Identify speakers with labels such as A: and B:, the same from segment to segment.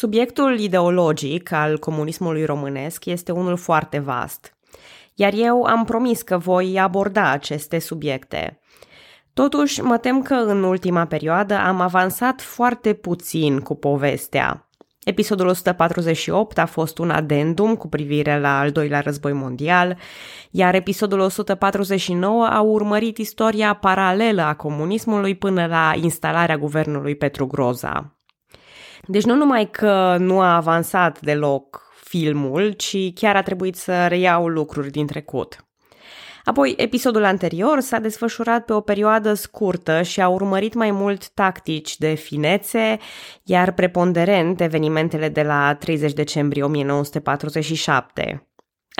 A: Subiectul ideologic al comunismului românesc este unul foarte vast, iar eu am promis că voi aborda aceste subiecte. Totuși, mă tem că în ultima perioadă am avansat foarte puțin cu povestea. Episodul 148 a fost un adendum cu privire la al doilea război mondial, iar episodul 149 a urmărit istoria paralelă a comunismului până la instalarea guvernului Petru Groza. Deci nu numai că nu a avansat deloc filmul, ci chiar a trebuit să reiau lucruri din trecut. Apoi, episodul anterior s-a desfășurat pe o perioadă scurtă și a urmărit mai mult tactici de finețe, iar preponderent evenimentele de la 30 decembrie 1947.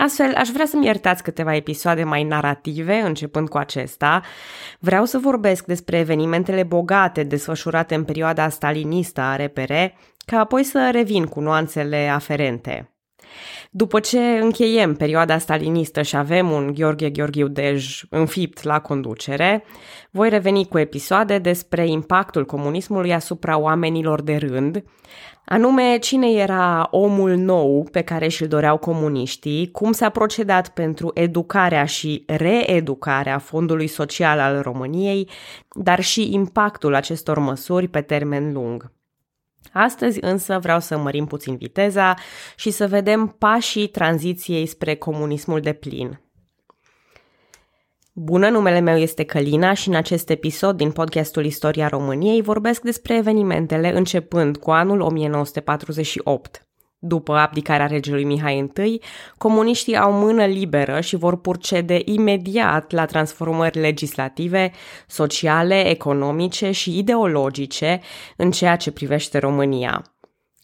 A: Astfel, aș vrea să-mi iertați câteva episoade mai narrative, începând cu acesta. Vreau să vorbesc despre evenimentele bogate desfășurate în perioada stalinistă a RPR, ca apoi să revin cu nuanțele aferente. După ce încheiem perioada stalinistă și avem un Gheorghe Gheorghiu Dej înfipt la conducere, voi reveni cu episoade despre impactul comunismului asupra oamenilor de rând, anume cine era omul nou pe care și-l doreau comuniștii, cum s-a procedat pentru educarea și reeducarea Fondului Social al României, dar și impactul acestor măsuri pe termen lung. Astăzi însă vreau să mărim puțin viteza și să vedem pașii tranziției spre comunismul de plin. Bună, numele meu este Călina și în acest episod din podcastul Istoria României vorbesc despre evenimentele începând cu anul 1948. După abdicarea regelui Mihai I, comuniștii au mână liberă și vor procede imediat la transformări legislative, sociale, economice și ideologice în ceea ce privește România.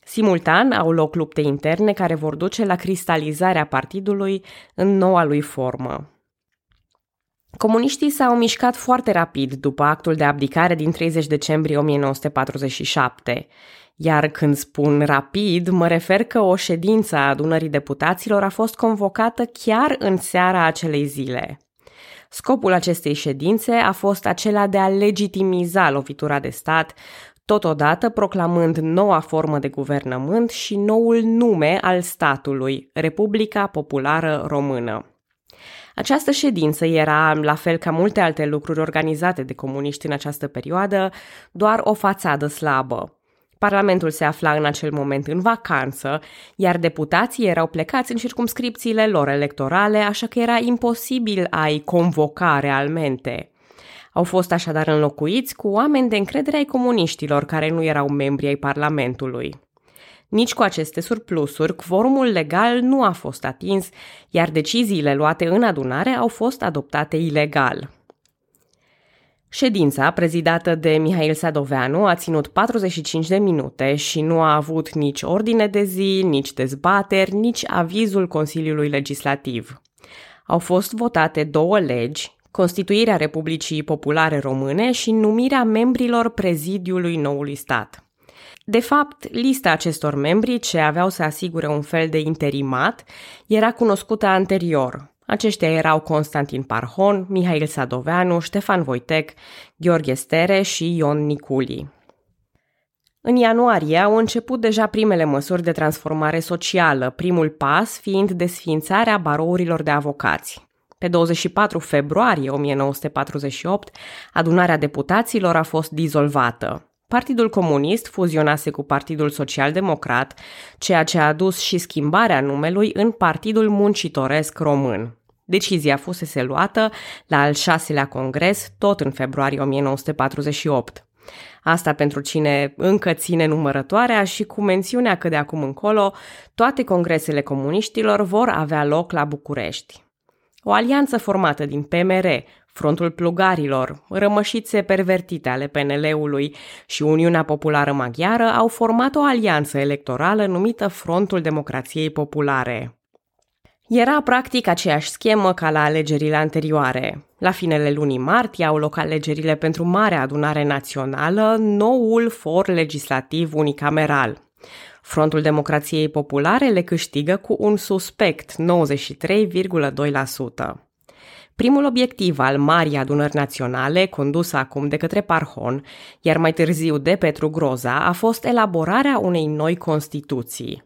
A: Simultan au loc lupte interne care vor duce la cristalizarea partidului în noua lui formă. Comuniștii s-au mișcat foarte rapid după actul de abdicare din 30 decembrie 1947. Iar când spun rapid, mă refer că o ședință a adunării deputaților a fost convocată chiar în seara acelei zile. Scopul acestei ședințe a fost acela de a legitimiza lovitura de stat, totodată proclamând noua formă de guvernământ și noul nume al statului, Republica Populară Română. Această ședință era, la fel ca multe alte lucruri organizate de comuniști în această perioadă, doar o fațadă slabă. Parlamentul se afla în acel moment în vacanță, iar deputații erau plecați în circumscripțiile lor electorale, așa că era imposibil a-i convoca realmente. Au fost așadar înlocuiți cu oameni de încredere ai comuniștilor care nu erau membri ai Parlamentului. Nici cu aceste surplusuri, quorumul legal nu a fost atins, iar deciziile luate în adunare au fost adoptate ilegal. Ședința, prezidată de Mihail Sadoveanu, a ținut 45 de minute și nu a avut nici ordine de zi, nici dezbateri, nici avizul Consiliului Legislativ. Au fost votate două legi, Constituirea Republicii Populare Române și numirea membrilor prezidiului noului stat. De fapt, lista acestor membri, ce aveau să asigure un fel de interimat, era cunoscută anterior, aceștia erau Constantin Parhon, Mihail Sadoveanu, Ștefan Voitec, Gheorghe Stere și Ion Niculi. În ianuarie au început deja primele măsuri de transformare socială, primul pas fiind desființarea barourilor de avocați. Pe 24 februarie 1948, adunarea deputaților a fost dizolvată. Partidul Comunist fuzionase cu Partidul Social Democrat, ceea ce a adus și schimbarea numelui în Partidul Muncitoresc Român. Decizia fusese luată la al șaselea congres, tot în februarie 1948. Asta pentru cine încă ține numărătoarea și cu mențiunea că de acum încolo toate congresele comuniștilor vor avea loc la București. O alianță formată din PMR, Frontul Plugarilor, rămășițe pervertite ale PNL-ului și Uniunea Populară Maghiară au format o alianță electorală numită Frontul Democrației Populare. Era practic aceeași schemă ca la alegerile anterioare. La finele lunii martie au loc alegerile pentru Marea Adunare Națională, noul for legislativ unicameral. Frontul Democrației Populare le câștigă cu un suspect 93,2%. Primul obiectiv al Marii Adunări Naționale, condusă acum de către Parhon, iar mai târziu de Petru Groza, a fost elaborarea unei noi Constituții.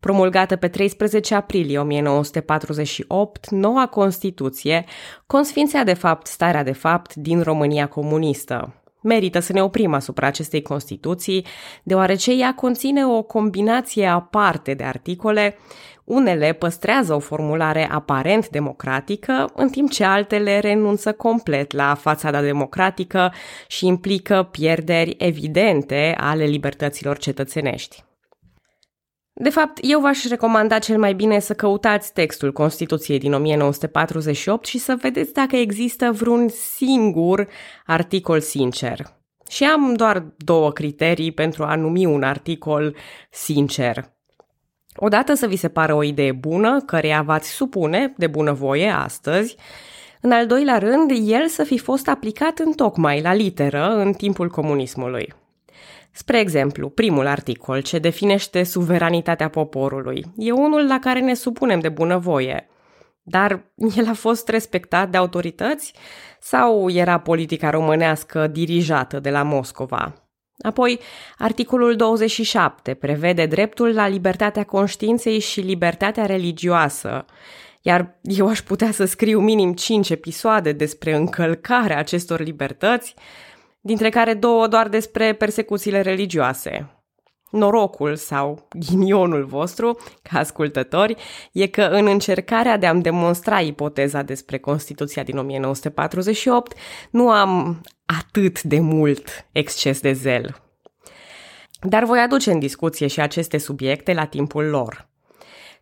A: Promulgată pe 13 aprilie 1948, noua Constituție consfințea de fapt starea de fapt din România comunistă, Merită să ne oprim asupra acestei Constituții, deoarece ea conține o combinație aparte de articole, unele păstrează o formulare aparent democratică, în timp ce altele renunță complet la fațada democratică și implică pierderi evidente ale libertăților cetățenești. De fapt, eu v-aș recomanda cel mai bine să căutați textul Constituției din 1948 și să vedeți dacă există vreun singur articol sincer. Și am doar două criterii pentru a numi un articol sincer. Odată să vi se pară o idee bună, căreia v-ați supune de bunăvoie astăzi, în al doilea rând, el să fi fost aplicat în tocmai la literă în timpul comunismului. Spre exemplu, primul articol, ce definește suveranitatea poporului, e unul la care ne supunem de bunăvoie. Dar el a fost respectat de autorități sau era politica românească dirijată de la Moscova? Apoi, articolul 27 prevede dreptul la libertatea conștiinței și libertatea religioasă, iar eu aș putea să scriu minim 5 episoade despre încălcarea acestor libertăți, dintre care două doar despre persecuțiile religioase. Norocul sau ghinionul vostru, ca ascultători, e că în încercarea de a-mi demonstra ipoteza despre Constituția din 1948, nu am atât de mult exces de zel. Dar voi aduce în discuție și aceste subiecte la timpul lor.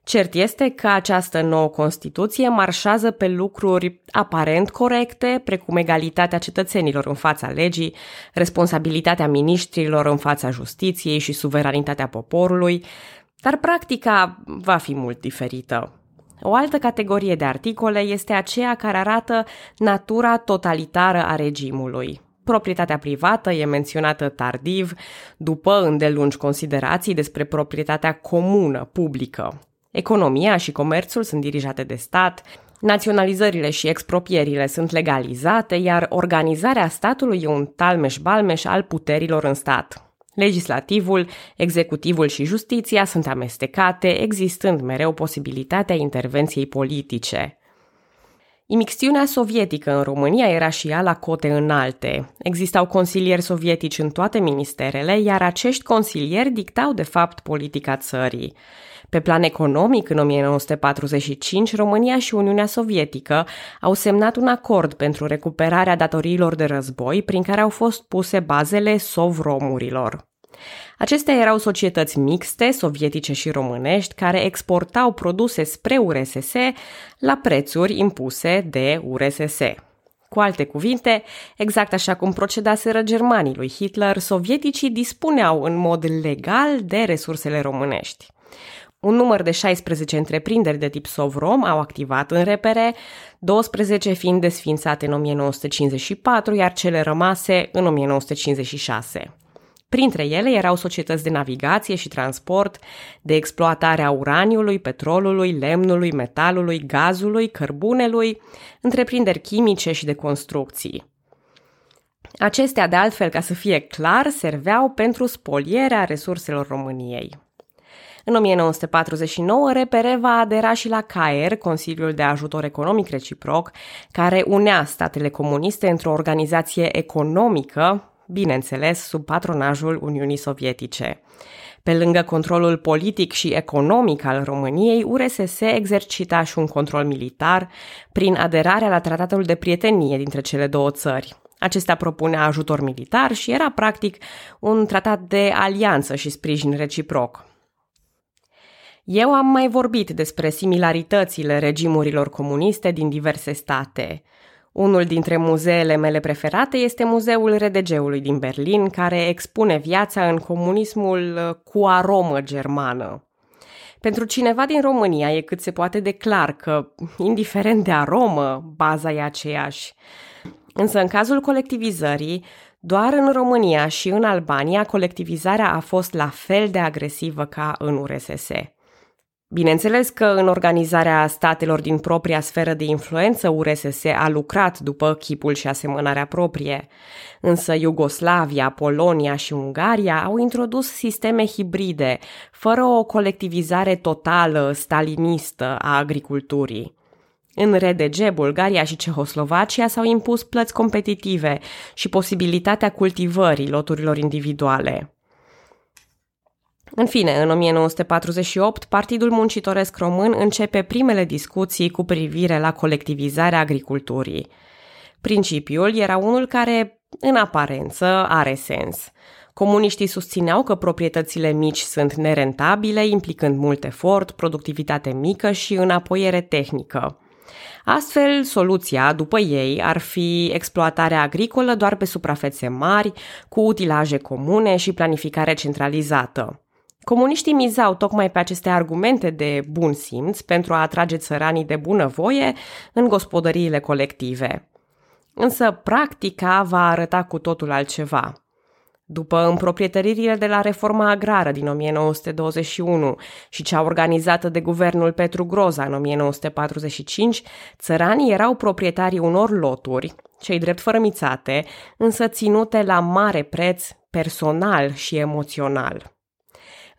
A: Cert este că această nouă Constituție marșează pe lucruri aparent corecte, precum egalitatea cetățenilor în fața legii, responsabilitatea miniștrilor în fața justiției și suveranitatea poporului, dar practica va fi mult diferită. O altă categorie de articole este aceea care arată natura totalitară a regimului. Proprietatea privată e menționată tardiv, după îndelungi considerații despre proprietatea comună, publică. Economia și comerțul sunt dirijate de stat, naționalizările și expropierile sunt legalizate, iar organizarea statului e un talmeș-balmeș al puterilor în stat. Legislativul, executivul și justiția sunt amestecate, existând mereu posibilitatea intervenției politice. Imixtiunea sovietică în România era și ea la cote înalte. Existau consilieri sovietici în toate ministerele, iar acești consilieri dictau de fapt politica țării. Pe plan economic, în 1945, România și Uniunea Sovietică au semnat un acord pentru recuperarea datoriilor de război, prin care au fost puse bazele sovromurilor. Acestea erau societăți mixte, sovietice și românești, care exportau produse spre URSS la prețuri impuse de URSS. Cu alte cuvinte, exact așa cum procedaseră germanii lui Hitler, sovieticii dispuneau în mod legal de resursele românești. Un număr de 16 întreprinderi de tip Sovrom au activat în repere, 12 fiind desfințate în 1954, iar cele rămase în 1956. Printre ele erau societăți de navigație și transport, de exploatare a uraniului, petrolului, lemnului, metalului, gazului, cărbunelui, întreprinderi chimice și de construcții. Acestea, de altfel, ca să fie clar, serveau pentru spolierea resurselor României. În 1949, RPR va adera și la CAER, Consiliul de Ajutor Economic Reciproc, care unea statele comuniste într-o organizație economică, bineînțeles, sub patronajul Uniunii Sovietice. Pe lângă controlul politic și economic al României, URSS exercita și un control militar prin aderarea la tratatul de prietenie dintre cele două țări. Acesta propunea ajutor militar și era practic un tratat de alianță și sprijin reciproc. Eu am mai vorbit despre similaritățile regimurilor comuniste din diverse state. Unul dintre muzeele mele preferate este Muzeul RDG-ului din Berlin, care expune viața în comunismul uh, cu aromă germană. Pentru cineva din România e cât se poate de clar că, indiferent de aromă, baza e aceeași. Însă în cazul colectivizării, doar în România și în Albania colectivizarea a fost la fel de agresivă ca în URSS. Bineînțeles că în organizarea statelor din propria sferă de influență URSS a lucrat după chipul și asemănarea proprie, însă Iugoslavia, Polonia și Ungaria au introdus sisteme hibride, fără o colectivizare totală stalinistă a agriculturii. În RDG, Bulgaria și Cehoslovacia s-au impus plăți competitive și posibilitatea cultivării loturilor individuale. În fine, în 1948, Partidul Muncitoresc Român începe primele discuții cu privire la colectivizarea agriculturii. Principiul era unul care, în aparență, are sens. Comuniștii susțineau că proprietățile mici sunt nerentabile, implicând mult efort, productivitate mică și înapoiere tehnică. Astfel, soluția, după ei, ar fi exploatarea agricolă doar pe suprafețe mari, cu utilaje comune și planificare centralizată. Comuniștii mizau tocmai pe aceste argumente de bun simț pentru a atrage țăranii de bunăvoie în gospodăriile colective. Însă practica va arăta cu totul altceva. După împroprietăririle de la reforma agrară din 1921 și cea organizată de guvernul Petru Groza în 1945, țăranii erau proprietarii unor loturi, cei drept fărămițate, însă ținute la mare preț personal și emoțional.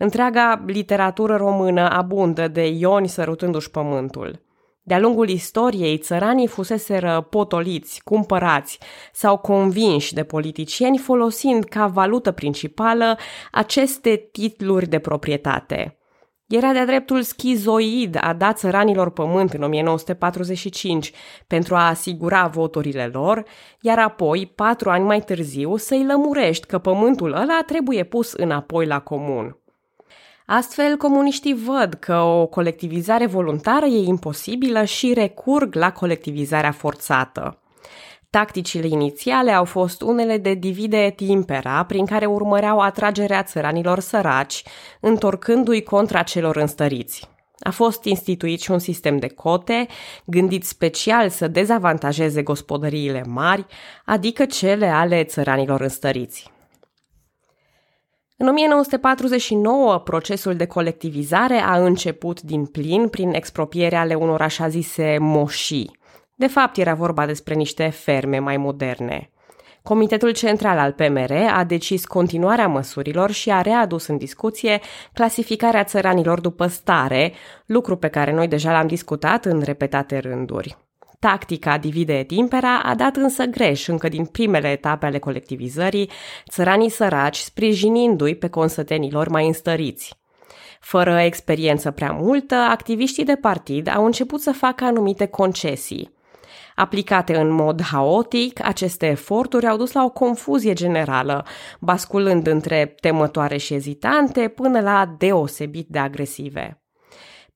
A: Întreaga literatură română abundă de ioni sărutându-și pământul. De-a lungul istoriei, țăranii fuseseră potoliți, cumpărați sau convinși de politicieni folosind ca valută principală aceste titluri de proprietate. Era de-a dreptul schizoid a dat țăranilor pământ în 1945 pentru a asigura voturile lor, iar apoi, patru ani mai târziu, să-i lămurești că pământul ăla trebuie pus înapoi la comun. Astfel, comuniștii văd că o colectivizare voluntară e imposibilă și recurg la colectivizarea forțată. Tacticile inițiale au fost unele de divide et impera, prin care urmăreau atragerea țăranilor săraci, întorcându-i contra celor înstăriți. A fost instituit și un sistem de cote, gândit special să dezavantajeze gospodăriile mari, adică cele ale țăranilor înstăriți. În 1949, procesul de colectivizare a început din plin prin expropierea ale unor așa zise moșii. De fapt, era vorba despre niște ferme mai moderne. Comitetul Central al PMR a decis continuarea măsurilor și a readus în discuție clasificarea țăranilor după stare, lucru pe care noi deja l-am discutat în repetate rânduri. Tactica divide et impera a dat însă greș încă din primele etape ale colectivizării, țăranii săraci sprijinindu-i pe consătenilor mai înstăriți. Fără experiență prea multă, activiștii de partid au început să facă anumite concesii. Aplicate în mod haotic, aceste eforturi au dus la o confuzie generală, basculând între temătoare și ezitante până la deosebit de agresive.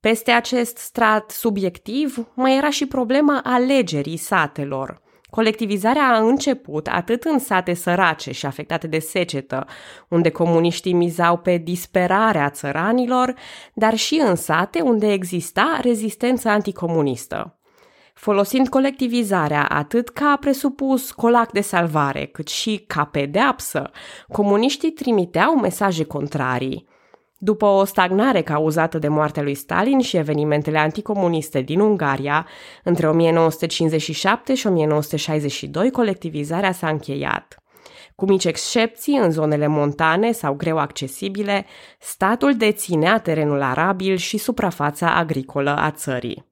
A: Peste acest strat subiectiv mai era și problema alegerii satelor. Colectivizarea a început atât în sate sărace și afectate de secetă, unde comuniștii mizau pe disperarea țăranilor, dar și în sate unde exista rezistență anticomunistă. Folosind colectivizarea atât ca presupus colac de salvare, cât și ca pedeapsă, comuniștii trimiteau mesaje contrarii – după o stagnare cauzată de moartea lui Stalin și evenimentele anticomuniste din Ungaria, între 1957 și 1962 colectivizarea s-a încheiat. Cu mici excepții, în zonele montane sau greu accesibile, statul deținea terenul arabil și suprafața agricolă a țării.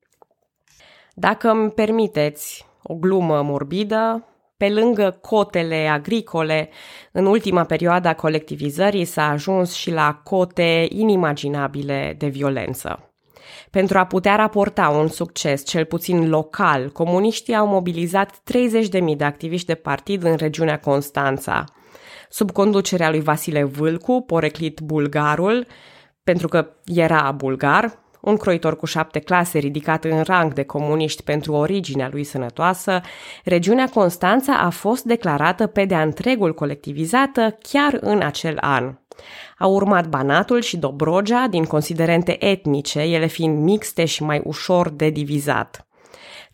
A: Dacă îmi permiteți o glumă morbidă, pe lângă cotele agricole, în ultima perioadă a colectivizării s-a ajuns și la cote inimaginabile de violență. Pentru a putea raporta un succes, cel puțin local, comuniștii au mobilizat 30.000 de activiști de partid în regiunea Constanța. Sub conducerea lui Vasile Vâlcu, poreclit bulgarul, pentru că era bulgar, un croitor cu șapte clase ridicat în rang de comuniști pentru originea lui sănătoasă, regiunea Constanța a fost declarată pe de-a întregul colectivizată chiar în acel an. Au urmat Banatul și Dobrogea din considerente etnice, ele fiind mixte și mai ușor de divizat.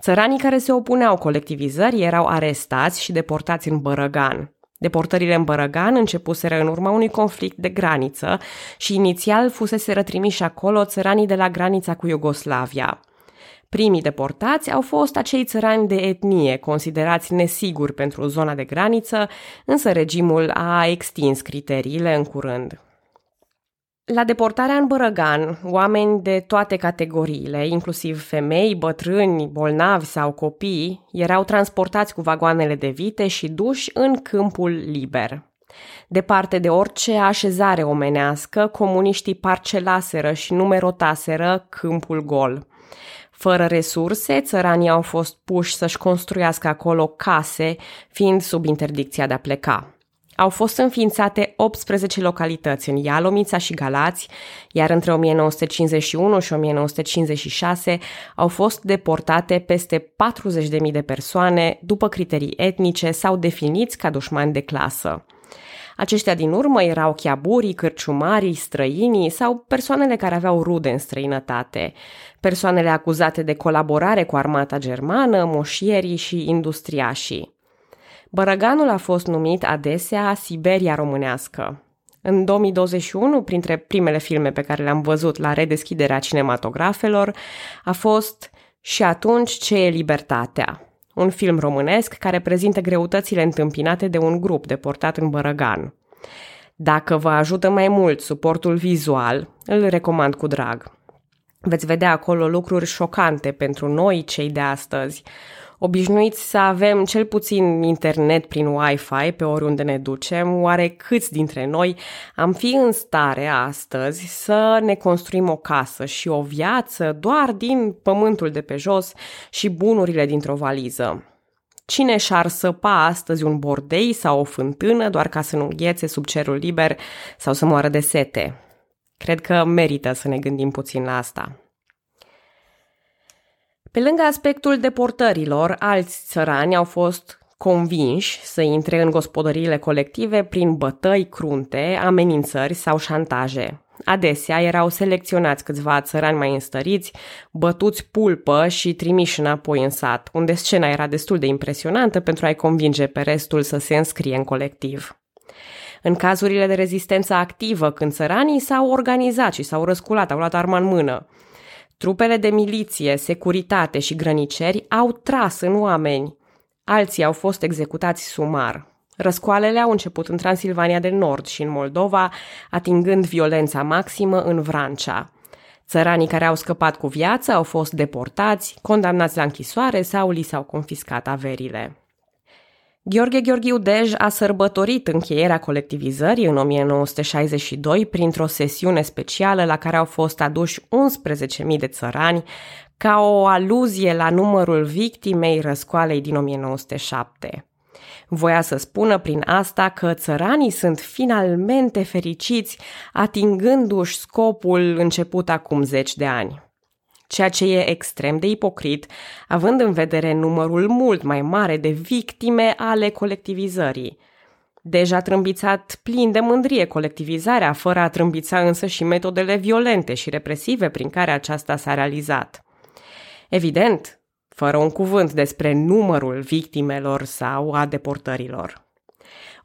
A: Țăranii care se opuneau colectivizării erau arestați și deportați în Bărăgan. Deportările în Bărăgan începuseră în urma unui conflict de graniță și inițial fusese rătrimiși acolo țăranii de la granița cu Iugoslavia. Primii deportați au fost acei țărani de etnie, considerați nesiguri pentru zona de graniță, însă regimul a extins criteriile în curând. La deportarea în Bărăgan, oameni de toate categoriile, inclusiv femei, bătrâni, bolnavi sau copii, erau transportați cu vagoanele de vite și duși în câmpul liber. Departe de orice așezare omenească, comuniștii parcelaseră și numerotaseră câmpul gol. Fără resurse, țăranii au fost puși să-și construiască acolo case, fiind sub interdicția de a pleca. Au fost înființate 18 localități în Ialomița și Galați, iar între 1951 și 1956 au fost deportate peste 40.000 de persoane după criterii etnice sau definiți ca dușmani de clasă. Aceștia din urmă erau chiaburii, cârciumarii, străinii sau persoanele care aveau rude în străinătate, persoanele acuzate de colaborare cu armata germană, moșierii și industriașii. Bărăganul a fost numit adesea Siberia românească. În 2021, printre primele filme pe care le-am văzut la redeschiderea cinematografelor, a fost Și atunci ce e libertatea, un film românesc care prezintă greutățile întâmpinate de un grup deportat în Bărăgan. Dacă vă ajută mai mult suportul vizual, îl recomand cu drag. Veți vedea acolo lucruri șocante pentru noi, cei de astăzi, obișnuiți să avem cel puțin internet prin Wi-Fi pe oriunde ne ducem, oare câți dintre noi am fi în stare astăzi să ne construim o casă și o viață doar din pământul de pe jos și bunurile dintr-o valiză? Cine și-ar săpa astăzi un bordei sau o fântână doar ca să nu înghețe sub cerul liber sau să moară de sete? Cred că merită să ne gândim puțin la asta. Pe lângă aspectul deportărilor, alți țărani au fost convinși să intre în gospodăriile colective prin bătăi crunte, amenințări sau șantaje. Adesea erau selecționați câțiva țărani mai înstăriți, bătuți pulpă și trimiși înapoi în sat, unde scena era destul de impresionantă pentru a-i convinge pe restul să se înscrie în colectiv. În cazurile de rezistență activă, când țăranii s-au organizat și s-au răsculat, au luat arma în mână, Trupele de miliție, securitate și grăniceri au tras în oameni. Alții au fost executați sumar. Răscoalele au început în Transilvania de Nord și în Moldova, atingând violența maximă în Vrancea. Țăranii care au scăpat cu viață au fost deportați, condamnați la închisoare sau li s-au confiscat averile. Gheorghe Gheorghiu Dej a sărbătorit încheierea colectivizării în 1962 printr-o sesiune specială la care au fost aduși 11.000 de țărani ca o aluzie la numărul victimei răscoalei din 1907. Voia să spună prin asta că țăranii sunt finalmente fericiți, atingându-și scopul început acum zeci de ani ceea ce e extrem de ipocrit, având în vedere numărul mult mai mare de victime ale colectivizării. Deja trâmbițat plin de mândrie colectivizarea, fără a trâmbița însă și metodele violente și represive prin care aceasta s-a realizat. Evident, fără un cuvânt despre numărul victimelor sau a deportărilor.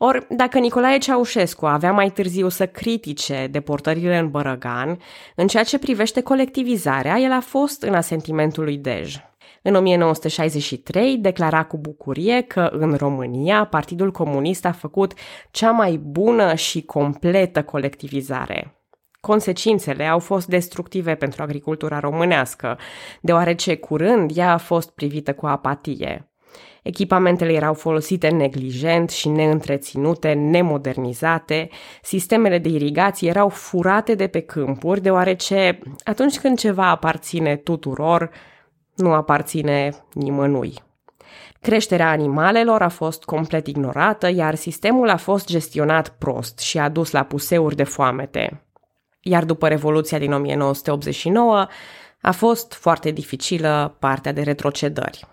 A: Ori, dacă Nicolae Ceaușescu avea mai târziu să critique deportările în Bărăgan, în ceea ce privește colectivizarea, el a fost în asentimentul lui Dej. În 1963 declara cu bucurie că în România Partidul Comunist a făcut cea mai bună și completă colectivizare. Consecințele au fost destructive pentru agricultura românească, deoarece curând ea a fost privită cu apatie. Echipamentele erau folosite neglijent și neîntreținute, nemodernizate, sistemele de irigație erau furate de pe câmpuri, deoarece atunci când ceva aparține tuturor, nu aparține nimănui. Creșterea animalelor a fost complet ignorată, iar sistemul a fost gestionat prost și a dus la puseuri de foamete. Iar după Revoluția din 1989, a fost foarte dificilă partea de retrocedări.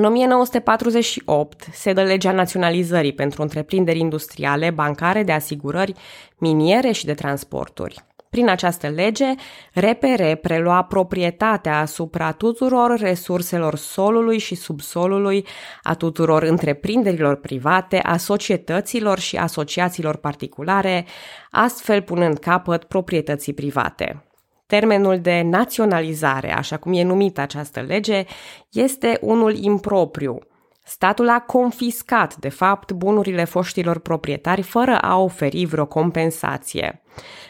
A: În 1948 se dă legea naționalizării pentru întreprinderi industriale, bancare, de asigurări, miniere și de transporturi. Prin această lege, RPR prelua proprietatea asupra tuturor resurselor solului și subsolului, a tuturor întreprinderilor private, a societăților și asociațiilor particulare, astfel punând capăt proprietății private. Termenul de naționalizare, așa cum e numită această lege, este unul impropriu, Statul a confiscat, de fapt, bunurile foștilor proprietari fără a oferi vreo compensație.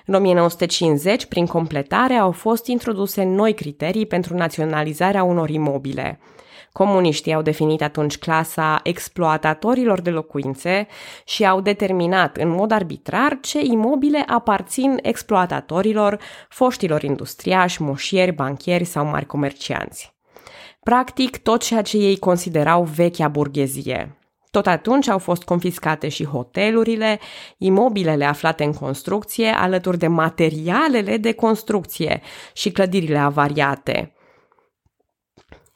A: În 1950, prin completare, au fost introduse noi criterii pentru naționalizarea unor imobile. Comuniștii au definit atunci clasa exploatatorilor de locuințe și au determinat în mod arbitrar ce imobile aparțin exploatatorilor, foștilor industriași, moșieri, banchieri sau mari comercianți practic tot ceea ce ei considerau vechea burghezie. Tot atunci au fost confiscate și hotelurile, imobilele aflate în construcție, alături de materialele de construcție și clădirile avariate.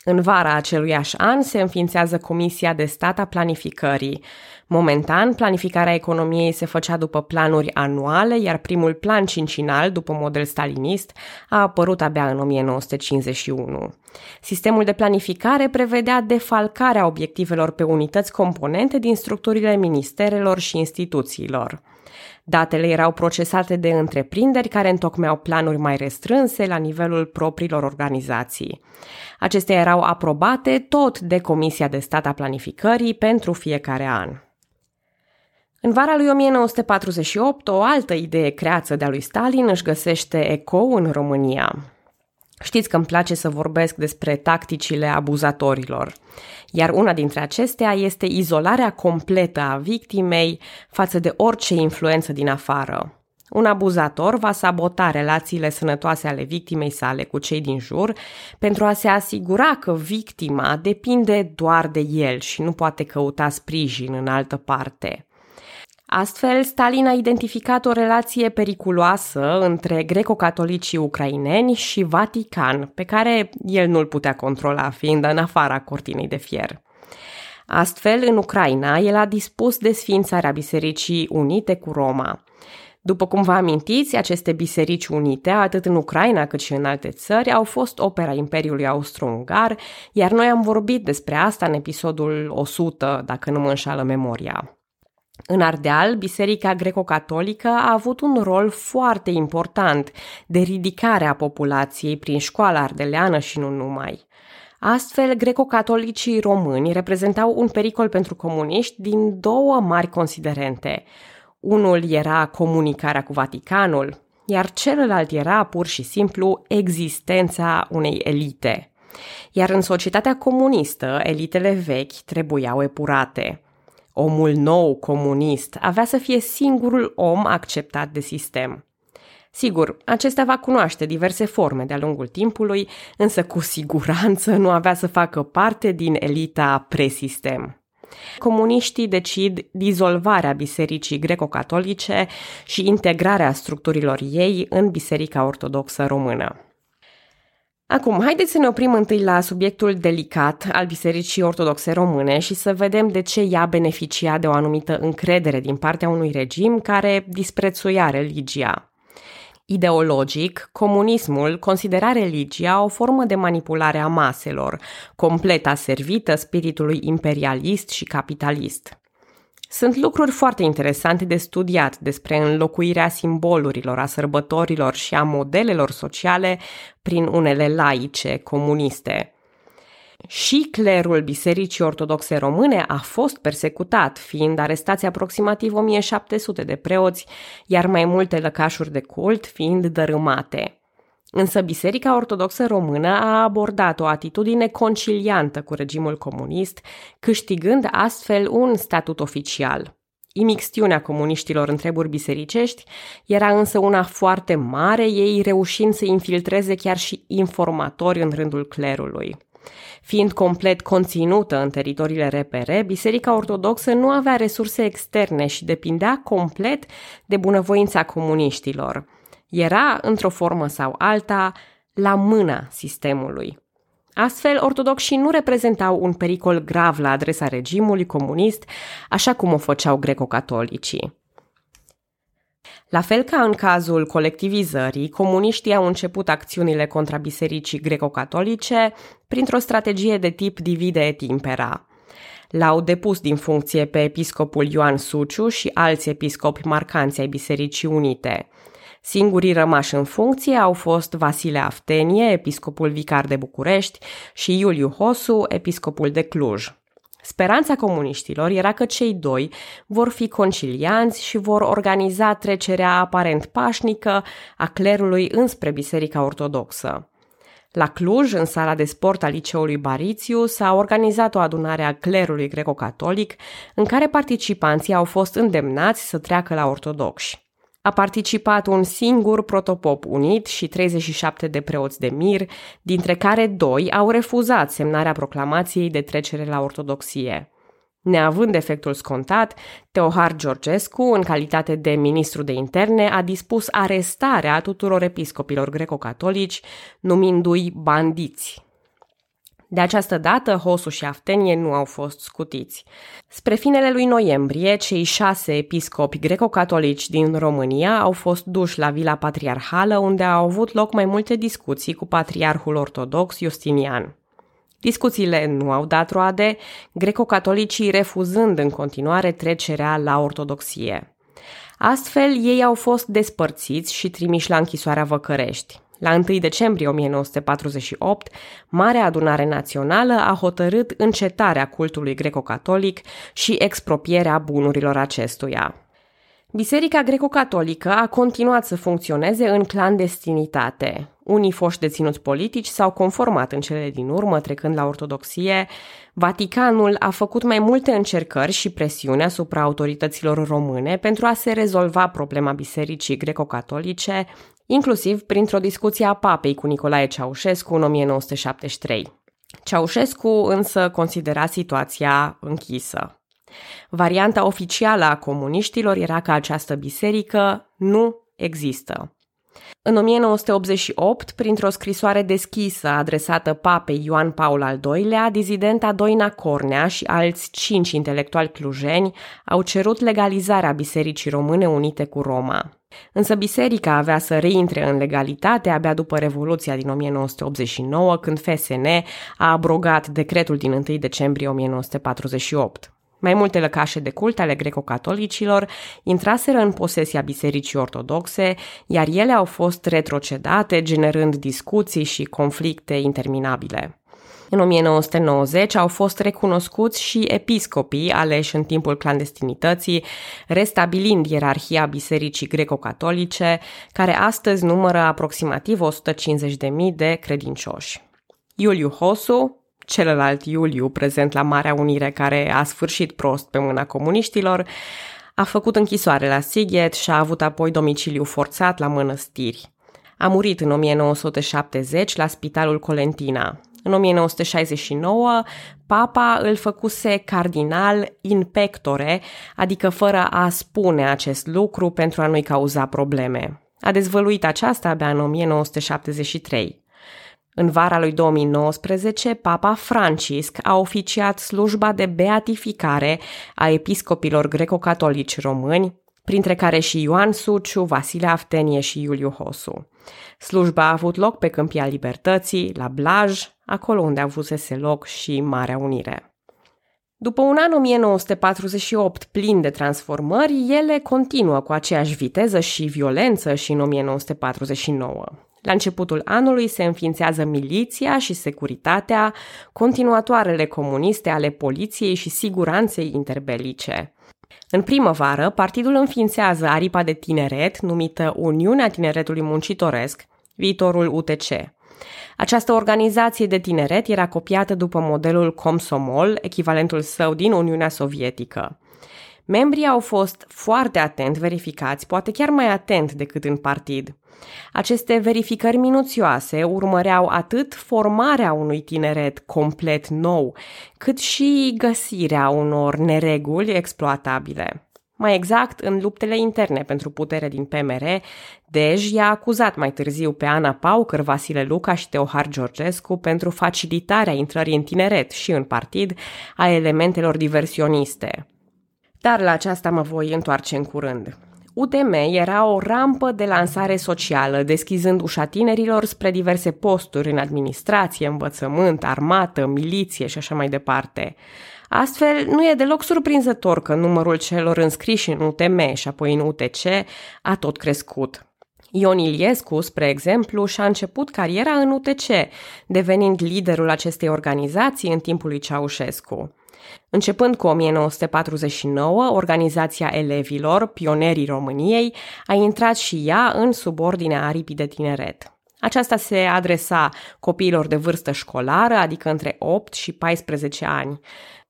A: În vara aceluiași an se înființează Comisia de Stat a Planificării. Momentan, planificarea economiei se făcea după planuri anuale, iar primul plan cincinal, după model stalinist, a apărut abia în 1951. Sistemul de planificare prevedea defalcarea obiectivelor pe unități componente din structurile ministerelor și instituțiilor. Datele erau procesate de întreprinderi care întocmeau planuri mai restrânse la nivelul propriilor organizații. Acestea erau aprobate tot de Comisia de Stat a Planificării pentru fiecare an. În vara lui 1948, o altă idee creață de-a lui Stalin își găsește eco în România. Știți că îmi place să vorbesc despre tacticile abuzatorilor, iar una dintre acestea este izolarea completă a victimei față de orice influență din afară. Un abuzator va sabota relațiile sănătoase ale victimei sale cu cei din jur pentru a se asigura că victima depinde doar de el și nu poate căuta sprijin în altă parte. Astfel, Stalin a identificat o relație periculoasă între greco-catolicii ucraineni și Vatican, pe care el nu-l putea controla, fiind în afara cortinei de fier. Astfel, în Ucraina, el a dispus desfințarea Bisericii Unite cu Roma. După cum vă amintiți, aceste biserici unite, atât în Ucraina cât și în alte țări, au fost opera Imperiului Austro-Ungar, iar noi am vorbit despre asta în episodul 100, dacă nu mă înșală memoria. În Ardeal, Biserica Greco-Catolică a avut un rol foarte important de ridicare a populației prin școala ardeleană și nu numai. Astfel, greco-catolicii români reprezentau un pericol pentru comuniști din două mari considerente. Unul era comunicarea cu Vaticanul, iar celălalt era pur și simplu existența unei elite. Iar în societatea comunistă, elitele vechi trebuiau epurate – Omul nou comunist avea să fie singurul om acceptat de sistem. Sigur, acesta va cunoaște diverse forme de-a lungul timpului, însă cu siguranță nu avea să facă parte din elita presistem. Comuniștii decid dizolvarea Bisericii greco-catolice și integrarea structurilor ei în Biserica Ortodoxă Română. Acum, haideți să ne oprim întâi la subiectul delicat al Bisericii Ortodoxe Române și să vedem de ce ea beneficia de o anumită încredere din partea unui regim care disprețuia religia. Ideologic, comunismul considera religia o formă de manipulare a maselor, complet aservită spiritului imperialist și capitalist. Sunt lucruri foarte interesante de studiat despre înlocuirea simbolurilor, a sărbătorilor și a modelelor sociale prin unele laice comuniste. Și clerul Bisericii Ortodoxe Române a fost persecutat, fiind arestați aproximativ 1700 de preoți, iar mai multe lăcașuri de cult fiind dărâmate. Însă Biserica Ortodoxă Română a abordat o atitudine conciliantă cu regimul comunist, câștigând astfel un statut oficial. Imixtiunea comuniștilor în treburi bisericești era însă una foarte mare, ei reușind să infiltreze chiar și informatori în rândul clerului. Fiind complet conținută în teritoriile repere, Biserica Ortodoxă nu avea resurse externe și depindea complet de bunăvoința comuniștilor era, într-o formă sau alta, la mâna sistemului. Astfel, ortodoxii nu reprezentau un pericol grav la adresa regimului comunist, așa cum o făceau greco-catolicii. La fel ca în cazul colectivizării, comuniștii au început acțiunile contra bisericii greco-catolice printr-o strategie de tip divide et impera. L-au depus din funcție pe episcopul Ioan Suciu și alți episcopi marcanți ai Bisericii Unite. Singurii rămași în funcție au fost Vasile Aftenie, episcopul vicar de București, și Iuliu Hosu, episcopul de Cluj. Speranța comuniștilor era că cei doi vor fi concilianți și vor organiza trecerea aparent pașnică a clerului înspre Biserica Ortodoxă. La Cluj, în sala de sport a liceului Barițiu, s-a organizat o adunare a clerului greco-catolic în care participanții au fost îndemnați să treacă la ortodoxi. A participat un singur protopop unit și 37 de preoți de mir, dintre care doi au refuzat semnarea proclamației de trecere la ortodoxie. Neavând efectul scontat, Teohar Georgescu, în calitate de ministru de interne, a dispus arestarea tuturor episcopilor greco-catolici, numindu-i bandiți. De această dată, Hosu și Aftenie nu au fost scutiți. Spre finele lui noiembrie, cei șase episcopi greco-catolici din România au fost duși la Vila Patriarhală, unde au avut loc mai multe discuții cu patriarhul ortodox Justinian. Discuțiile nu au dat roade, greco-catolicii refuzând în continuare trecerea la ortodoxie. Astfel, ei au fost despărțiți și trimiși la închisoarea Văcărești. La 1 decembrie 1948, Marea Adunare Națională a hotărât încetarea cultului greco-catolic și expropierea bunurilor acestuia. Biserica greco-catolică a continuat să funcționeze în clandestinitate. Unii foști deținuți politici s-au conformat în cele din urmă, trecând la ortodoxie. Vaticanul a făcut mai multe încercări și presiune asupra autorităților române pentru a se rezolva problema bisericii greco-catolice, inclusiv printr-o discuție a papei cu Nicolae Ceaușescu în 1973. Ceaușescu însă considera situația închisă. Varianta oficială a comuniștilor era că această biserică nu există. În 1988, printr-o scrisoare deschisă adresată papei Ioan Paul al II-lea, dizidenta Doina Cornea și alți cinci intelectuali clujeni au cerut legalizarea Bisericii Române Unite cu Roma. Însă biserica avea să reintre în legalitate abia după Revoluția din 1989, când FSN a abrogat decretul din 1 decembrie 1948. Mai multe lăcașe de cult ale greco-catolicilor intraseră în posesia Bisericii Ortodoxe, iar ele au fost retrocedate, generând discuții și conflicte interminabile. În 1990 au fost recunoscuți și episcopii aleși în timpul clandestinității, restabilind ierarhia Bisericii Greco-Catolice, care astăzi numără aproximativ 150.000 de credincioși. Iuliu Hosu, celălalt Iuliu prezent la Marea Unire care a sfârșit prost pe mâna comuniștilor, a făcut închisoare la Sighet și a avut apoi domiciliu forțat la mănăstiri. A murit în 1970 la Spitalul Colentina. În 1969, papa îl făcuse cardinal in pectore, adică fără a spune acest lucru pentru a nu-i cauza probleme. A dezvăluit aceasta abia în 1973. În vara lui 2019, Papa Francisc a oficiat slujba de beatificare a episcopilor greco-catolici români, printre care și Ioan Suciu, Vasile Aftenie și Iuliu Hosu. Slujba a avut loc pe Câmpia Libertății, la Blaj, acolo unde avusese loc și Marea Unire. După un an 1948 plin de transformări, ele continuă cu aceeași viteză și violență și în 1949. La începutul anului se înființează miliția și securitatea, continuatoarele comuniste ale poliției și siguranței interbelice. În primăvară, partidul înființează aripa de tineret, numită Uniunea Tineretului Muncitoresc, viitorul UTC. Această organizație de tineret era copiată după modelul Comsomol, echivalentul său din Uniunea Sovietică. Membrii au fost foarte atent verificați, poate chiar mai atent decât în partid. Aceste verificări minuțioase urmăreau atât formarea unui tineret complet nou, cât și găsirea unor nereguli exploatabile. Mai exact, în luptele interne pentru putere din PMR, Dej i-a acuzat mai târziu pe Ana Paucăr, Vasile Luca și Teohar Georgescu pentru facilitarea intrării în tineret și în partid a elementelor diversioniste. Dar la aceasta mă voi întoarce în curând. UTM era o rampă de lansare socială, deschizând ușa tinerilor spre diverse posturi în administrație, învățământ, armată, miliție și așa mai departe. Astfel, nu e deloc surprinzător că numărul celor înscriși în UTM și apoi în UTC a tot crescut. Ion Iliescu, spre exemplu, și-a început cariera în UTC, devenind liderul acestei organizații în timpul lui Ceaușescu. Începând cu 1949, organizația elevilor, pionerii României, a intrat și ea în subordinea aripii de tineret. Aceasta se adresa copiilor de vârstă școlară, adică între 8 și 14 ani.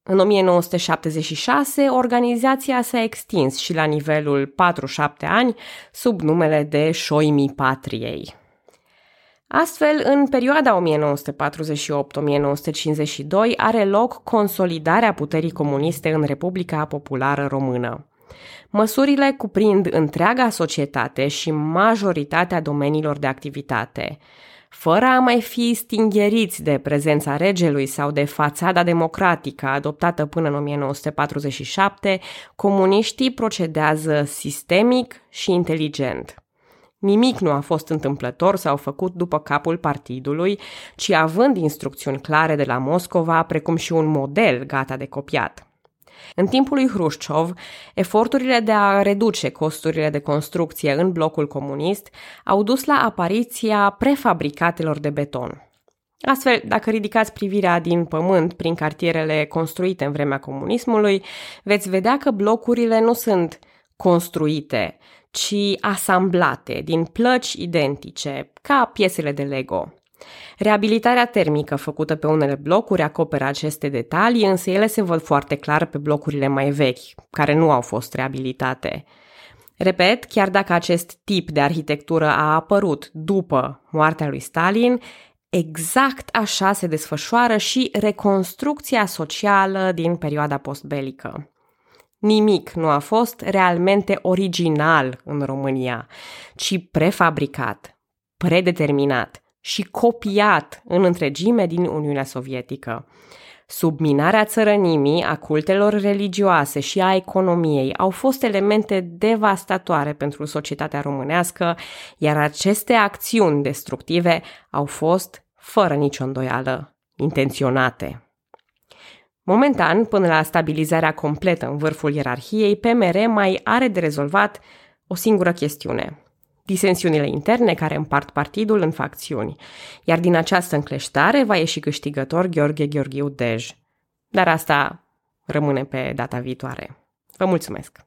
A: În 1976, organizația s-a extins și la nivelul 4-7 ani sub numele de Șoimii Patriei. Astfel, în perioada 1948-1952 are loc consolidarea puterii comuniste în Republica Populară Română. Măsurile cuprind întreaga societate și majoritatea domeniilor de activitate. Fără a mai fi stingheriți de prezența regelui sau de fațada democratică adoptată până în 1947, comuniștii procedează sistemic și inteligent. Nimic nu a fost întâmplător sau făcut după capul partidului, ci având instrucțiuni clare de la Moscova, precum și un model gata de copiat. În timpul lui Hrușciov, eforturile de a reduce costurile de construcție în blocul comunist au dus la apariția prefabricatelor de beton. Astfel, dacă ridicați privirea din pământ prin cartierele construite în vremea comunismului, veți vedea că blocurile nu sunt construite, ci asamblate din plăci identice, ca piesele de Lego. Reabilitarea termică făcută pe unele blocuri acoperă aceste detalii, însă ele se văd foarte clar pe blocurile mai vechi, care nu au fost reabilitate. Repet, chiar dacă acest tip de arhitectură a apărut după moartea lui Stalin, exact așa se desfășoară și reconstrucția socială din perioada postbelică. Nimic nu a fost realmente original în România, ci prefabricat, predeterminat și copiat în întregime din Uniunea Sovietică. Subminarea țărănimii, a cultelor religioase și a economiei au fost elemente devastatoare pentru societatea românească, iar aceste acțiuni destructive au fost, fără nicio îndoială, intenționate. Momentan, până la stabilizarea completă în vârful ierarhiei, PMR mai are de rezolvat o singură chestiune. Disensiunile interne care împart partidul în facțiuni, iar din această încleștare va ieși câștigător Gheorghe Gheorghiu Dej. Dar asta rămâne pe data viitoare. Vă mulțumesc!